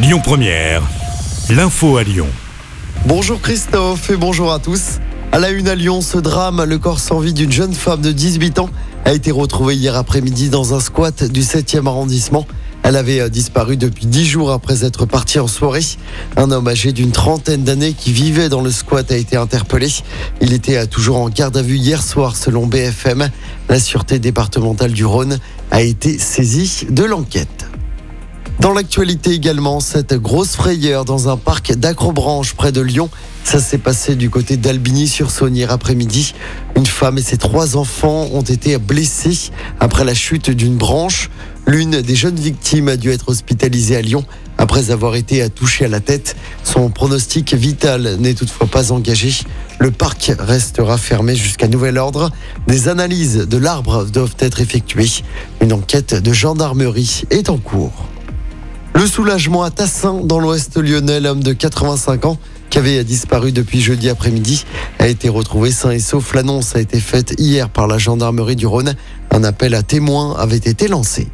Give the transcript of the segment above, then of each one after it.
Lyon Première, l'info à Lyon. Bonjour Christophe et bonjour à tous. À la une à Lyon, ce drame, le corps sans vie d'une jeune femme de 18 ans a été retrouvé hier après-midi dans un squat du 7e arrondissement. Elle avait euh, disparu depuis 10 jours après être partie en soirée. Un homme âgé d'une trentaine d'années qui vivait dans le squat a été interpellé. Il était euh, toujours en garde à vue hier soir selon BFM. La sûreté départementale du Rhône a été saisie de l'enquête. Dans l'actualité également, cette grosse frayeur dans un parc d'Acrobranche près de Lyon. Ça s'est passé du côté d'Albigny-sur-Saône hier après-midi. Une femme et ses trois enfants ont été blessés après la chute d'une branche. L'une des jeunes victimes a dû être hospitalisée à Lyon après avoir été touchée à la tête. Son pronostic vital n'est toutefois pas engagé. Le parc restera fermé jusqu'à nouvel ordre. Des analyses de l'arbre doivent être effectuées. Une enquête de gendarmerie est en cours. Le soulagement à Tassin, dans l'ouest lyonnais, l'homme de 85 ans qui avait disparu depuis jeudi après-midi a été retrouvé sain et sauf. L'annonce a été faite hier par la gendarmerie du Rhône. Un appel à témoins avait été lancé.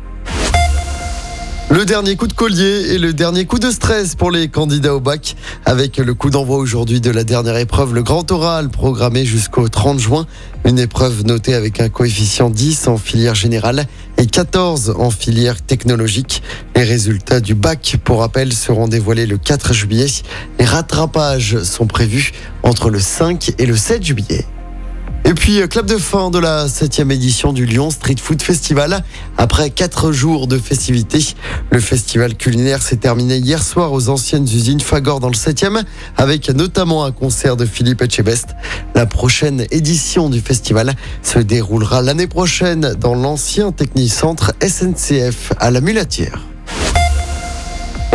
Le dernier coup de collier et le dernier coup de stress pour les candidats au bac avec le coup d'envoi aujourd'hui de la dernière épreuve, le grand oral programmé jusqu'au 30 juin. Une épreuve notée avec un coefficient 10 en filière générale et 14 en filière technologique. Les résultats du bac, pour rappel, seront dévoilés le 4 juillet. Les rattrapages sont prévus entre le 5 et le 7 juillet. Et puis, euh, clap de fin de la septième édition du Lyon Street Food Festival. Après quatre jours de festivités, le festival culinaire s'est terminé hier soir aux anciennes usines Fagor dans le 7e, avec notamment un concert de Philippe Etchebest. La prochaine édition du festival se déroulera l'année prochaine dans l'ancien technicentre SNCF à la Mulatière.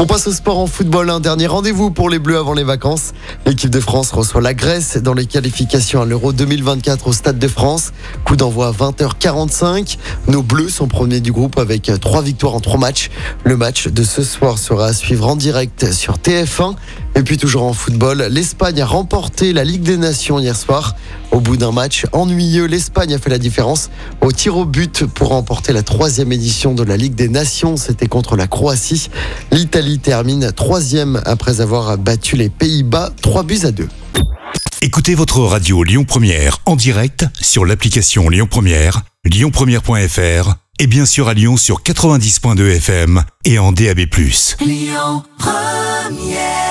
On passe au sport en football. Un dernier rendez-vous pour les Bleus avant les vacances. L'équipe de France reçoit la Grèce dans les qualifications à l'Euro 2024 au Stade de France. Coup d'envoi à 20h45. Nos Bleus sont premiers du groupe avec trois victoires en trois matchs. Le match de ce soir sera à suivre en direct sur TF1. Et puis toujours en football, l'Espagne a remporté la Ligue des Nations hier soir. Au bout d'un match ennuyeux, l'Espagne a fait la différence au tir au but pour remporter la troisième édition de la Ligue des Nations. C'était contre la Croatie. L'Italie termine troisième après avoir battu les Pays-Bas 3 buts à 2. Écoutez votre radio Lyon Première en direct sur l'application Lyon Première, lyonpremière.fr et bien sûr à Lyon sur 90.2 FM et en DAB+. Lyon Première